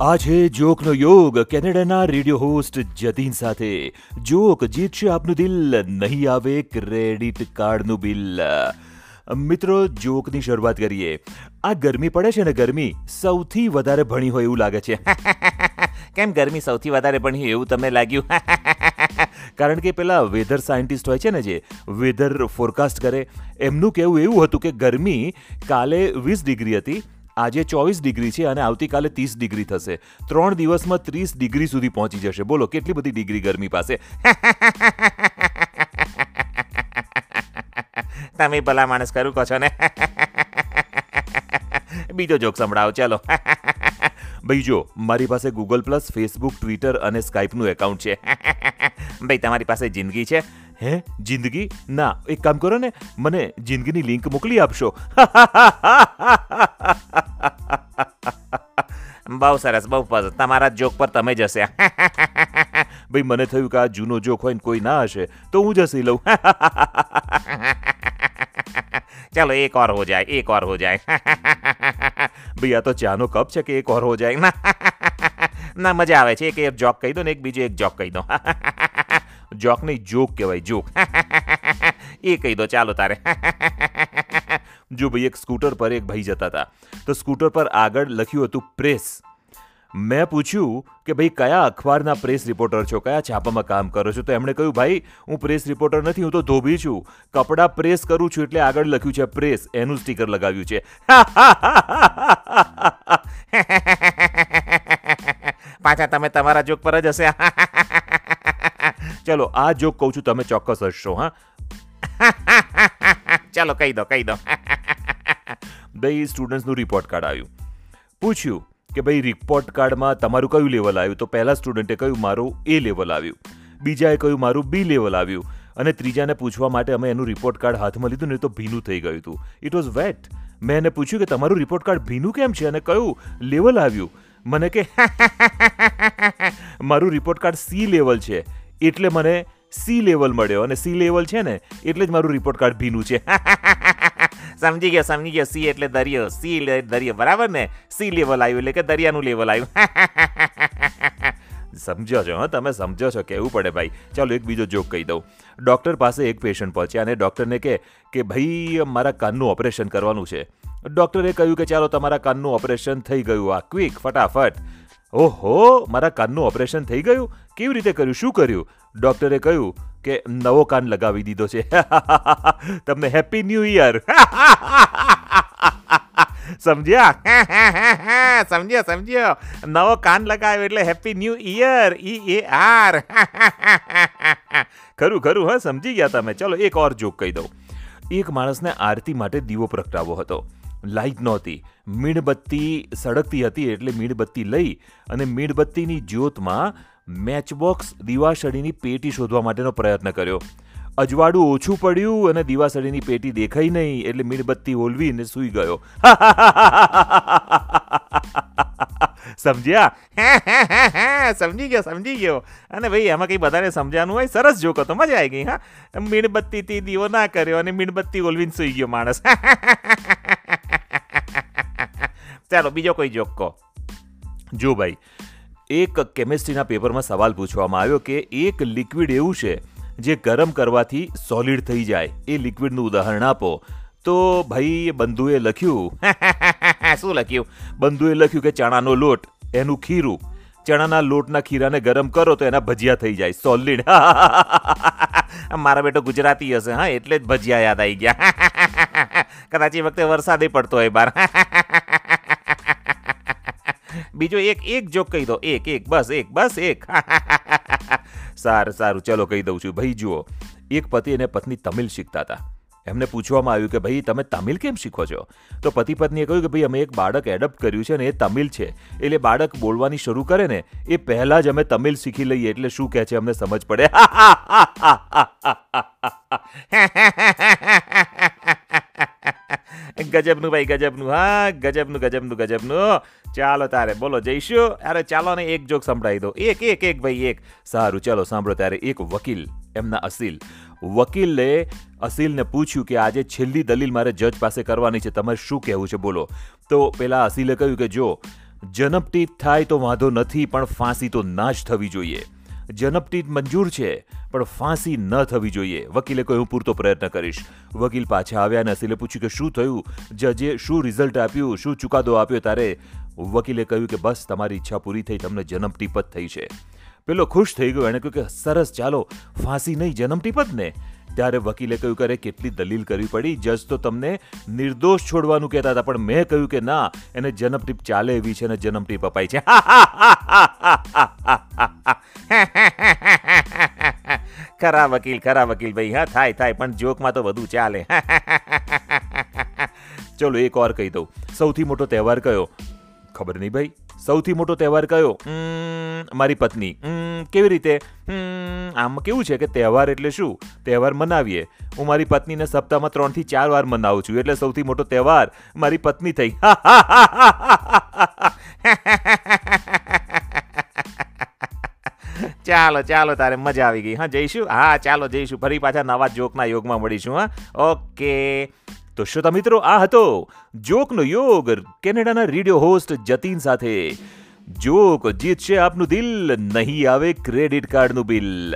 આ છે જોકનો યોગ કેનેડાના રેડિયો હોસ્ટ જતીન સાથે. જોક જીતશે આપનું દિલ, નહીં આવે ક્રેડિટ કાર્ડનું બિલ. મિત્રો, જોકની શરૂઆત કરીએ. આ ગરમી પડે છે ને ગરમી? સૌથી વધારે ભણી હોય એવું લાગે છે. કેમ ગરમી સૌથી વધારે ભણી એવું તમને લાગ્યું? કારણ કે પેલા વેધર સાયન્ટિસ્ટ હોય છે ને જે, વેધર ફોરકાસ્ટ કરે, એમનું કહેવું એવું હતું કે ગરમી કાલે વીસ ડિગ્રી હતી આજે ચોવીસ ડિગ્રી છે અને આવતીકાલે ત્રીસ ડિગ્રી થશે. ત્રણ દિવસમાં ત્રીસ ડિગ્રી સુધી પહોંચી જશે. બોલો, કેટલી બધી ડિગ્રી ગરમી પાસે? તમે ભલા માણસ કરું કહો છો ને? બીજો જોક સંભળાવો, ચાલો. ભાઈ, જો, મારી પાસે ગૂગલ પ્લસ ફેસબુક ટ્વિટર અને સ્કાઇપનું એકાઉન્ટ છે. ભાઈ, તમારી પાસે જિંદગી છે. હે જિંદગી? ના એક કામ કરો ને મને જિંદગીની લિંક મોકલી આપશો. બહુ સરસ બહુ પસંદ તમારા જોક પર તમે જશે ભાઈ મને થયું કે આ જૂનો જોક હોય ને કોઈ ના હશે તો હું જશે લઉં. ચાલો એક ઓર હો જાય એક ઓર હો જાય. ભાઈ આ તો ચાનો કપ છે કે એક ઓર હો જાય? ના ના મજા આવે છે. એક એક જોક કહી દો ને એક બીજો એક જોક કહી દો. જોક નહીં, જોક કહેવાય, જોક. એ કહી દો, ચાલો તારે. જો ભાઈ, એક સ્કૂટર પર એક ભાઈ જતા હતા. તો સ્કૂટર પર આગળ લખ્યું હતું પ્રેસ. મેં પૂછ્યું કે ભાઈ, કયા અખબારના પ્રેસ રિપોર્ટર છો? કયા છાપામાં કામ કરો છો? તો એમણે કહ્યું, ભાઈ, હું પ્રેસ રિપોર્ટર નથી, હું તો ધોબી છું. કપડાં પ્રેસ કરું છું એટલે આગળ લખ્યું છે પ્રેસ. એનું સ્ટીકર લગાવ્યું છે. પાછા તમે તમારા જોક પર જ હશે. ચલો, આ જોક કહું છું, તમે ચોક્કસ હશો હા? ચાલો, કહી દો કહી દો. ભાઈ સ્ટુડન્ટ્સનું રિપોર્ટ કાર્ડ આવ્યું. પૂછ્યું કે ભાઈ રિપોર્ટ કાર્ડમાં તમારું કયું લેવલ આવ્યું? તો પહેલા સ્ટુડન્ટે કહ્યું, મારું એ લેવલ આવ્યું. બીજાએ કહ્યું, મારું બી લેવલ આવ્યું. અને ત્રીજાને પૂછવા માટે અમે એનું રિપોર્ટ કાર્ડ હાથમાં લીધું ને તો ભીનું થઈ ગયું હતું. ઇટ વોઝ વેટ મેં એને પૂછ્યું કે, તમારું રિપોર્ટ કાર્ડ ભીનું કેમ છે? અને કયું લેવલ આવ્યું? મને કે, મારું રિપોર્ટ કાર્ડ સી લેવલ છે. એટલે મને સી લેવલ મળ્યો અને સી લેવલ છે ને, એટલે જ મારું રિપોર્ટ કાર્ડ ભીનું છે. સમજી ગયો સમજી ગયો. સી એટલે દરિયો સી દરિયો. બરાબર ને? સી લેવલ આવ્યું એટલે કે દરિયાનું લેવલ આવ્યું. સમજો છો, હા? તમે સમજો છો કહેવું પડે ભાઈ? ચાલો એક બીજો જોક કહી દઉં. ડૉક્ટર પાસે એક પેશન્ટ પહોંચ્યા અને ડૉક્ટરને કહે કે ભાઈ, મારા કાનનું ઓપરેશન કરવાનું છે. ડૉક્ટરે કહ્યું કે, ચાલો, તમારા કાનનું ઓપરેશન થઈ ગયું આ ક્વિક ફટાફટ. ઓહો, મારા કાનનું ઓપરેશન થઈ ગયું? કેવી રીતે કર્યું? શું કર્યું? ડૉક્ટરે કહ્યું કે નવો કાન લગાવી દીધો છે. તમને હેપી ન્યૂ યર. સમજ્યા? સમજ્યો સમજ્યો. નવો કાન લગાવ્યો એટલે happy new year E A R ખરું ખરું, હા, સમજી ગયા તમે. ચલો, એક ઓર જોક કહી દઉં. એક માણસને આરતી માટે દીવો પ્રગટાવો હતો. લાઇટ નહોતી. મીણબત્તી સળગતી હતી એટલે મીણબત્તી લઈ અને મીણબત્તીની જ્યોતમાં મેચબોક્સ દીવાસળીની પેટી શોધવા માટેનો પ્રયત્ન કર્યો. અજવાળું ઓછું પડ્યું અને દીવાસળીની પેટી દેખાઈ નહીં એટલે મીણબત્તી ઓલવીને સૂઈ ગયો. સમજ્યા? સમજી ગયો સમજી ગયો. અને ભાઈ એમાં કંઈ બધાને સમજાનું હોય? સરસ જોકો તો મજા આવી ગઈ, હા? મીણબત્તીથી દીવો ના કર્યો અને મીણબત્તી ઓલવીને સૂઈ ગયો માણસ. ચાલો બીજો કોઈ જોક કહો. જો ભાઈ એક કેમિસ્ટ્રીના પેપરમાં સવાલ પૂછવામાં આવ્યો કે એક લિક્વિડ એવું છે જે ગરમ કરવાથી સોલિડ થઈ જાય. એ લિક્વિડનું ઉદાહરણ આપો. તો ભાઈ બંધુએ લખ્યું. શું લખ્યું? બંધુએ લખ્યું કે ચણાનો લોટ એનું ખીરું. ચણાના લોટના ખીરાને ગરમ કરો તો એના ભજીયા થઈ જાય. સોલિડ મારા બેટો ગુજરાતી હશે હા એટલે જ ભજીયા યાદ આવી ગયા. કદાચ એ વખતે વરસાદે પડતો હોય બાર. બીજો એક એક જોક કહી દો. એક એક, બસ એક બસ, એક. સારું સારું. ચલો કહી દઉં છું. ભાઈ, જુઓ. એક પતિ અને પત્ની તમિલ શીખતા હતા. એમને પૂછવામાં આવ્યું કે, ભાઈ, તમે તમિલ કેમ શીખો છો? તો પતિ પત્નીએ કહ્યું કે, ભાઈ, અમે એક બાળક એડપ્ટ કર્યું છે ને એ તમિલ છે. એટલે બાળક બોલવાની શરૂ કરે ને, એ પહેલાં જ અમે તમિલ શીખી લઈએ. એટલે શું કહે છે, અમને સમજ પડે? ગજબનું ભાઈ, ગજબનું, હા, ગજબનું ગજબનું ગજબનું. ચાલો તારે, બોલો, જઈશું? અરે ચાલો ને એક જોક સંભળાવી દો. એક એક એક ભાઈ, એક. સારું, ચાલો, સાંભળો ત્યારે એક વકીલ, એમના અસીલ. વકીલે અસીલને પૂછ્યું કે આજે છેલ્લી દલીલ મારે જજ પાસે કરવાની છે. તમારે શું કહેવું છે? બોલો. તો પેલા અસીલે કહ્યું કે જો જનપટી થાય તો વાંધો નથી, પણ ફાંસી તો ના જ થવી જોઈએ. જનપટીપ મંજૂર છે, પણ ફાંસી ન થવી જોઈએ. વકીલે કહ્યું, હું પૂરતો પ્રયત્ન કરીશ. વકીલ પાછા આવ્યા અને અસીલે પૂછ્યું કે શું થયું? જજે શું રિઝલ્ટ આપ્યું? શું ચુકાદો આપ્યો તારે? વકીલે કહ્યું કે બસ, તમારી ઈચ્છા પૂરી થઈ, તમને જન્મટીપત થઈ છે. પેલો ખુશ થઈ ગયો, એણે કહ્યું કે સરસ, ચાલો. ફાંસી નહીં જન્મટીપત ને ત્યારે વકીલે કહ્યું કે કેટલી દલીલ કરવી પડી. જજ તો તમને નિર્દોષ છોડવાનું કહેતા હતા, પણ મેં કહ્યું કે ના, એને જન્મટીપ ચાલે એવી છે અને જન્મટીપ અપાય છે. ખરા વકીલ ખરા વકીલ ભાઈ. હા, થાય થાય, પણ જોકમાં તો વધુ ચાલે. ચલો, એક ઓર કહી દઉં. સૌથી મોટો તહેવાર કયો? ખબર નહીં ભાઈ. સૌથી મોટો તહેવાર કયો? મારી પત્ની. કેવી રીતે? આમ કેવું છે કે તહેવાર એટલે શું? તહેવાર મનાવીએ. હું મારી પત્નીને સપ્તાહમાં ત્રણથી ચાર વાર મનાવું છું. એટલે સૌથી મોટો તહેવાર મારી પત્ની થઈ. ચાલો ચાલો, તારે મજા આવી ગઈ. હા, જઈશું? હા, ચાલો, જઈશું. ફરી પાછા નવા જોકના યોગમાં મળીશું, હા. ઓકે. તો શ્રોતા મિત્રો, આ હતો જોકનો યોગ કેનેડાના રેડિયો હોસ્ટ જતીન સાથે. જોક જીતશે આપનું દિલ, નહીં આવે ક્રેડિટ કાર્ડનું બિલ.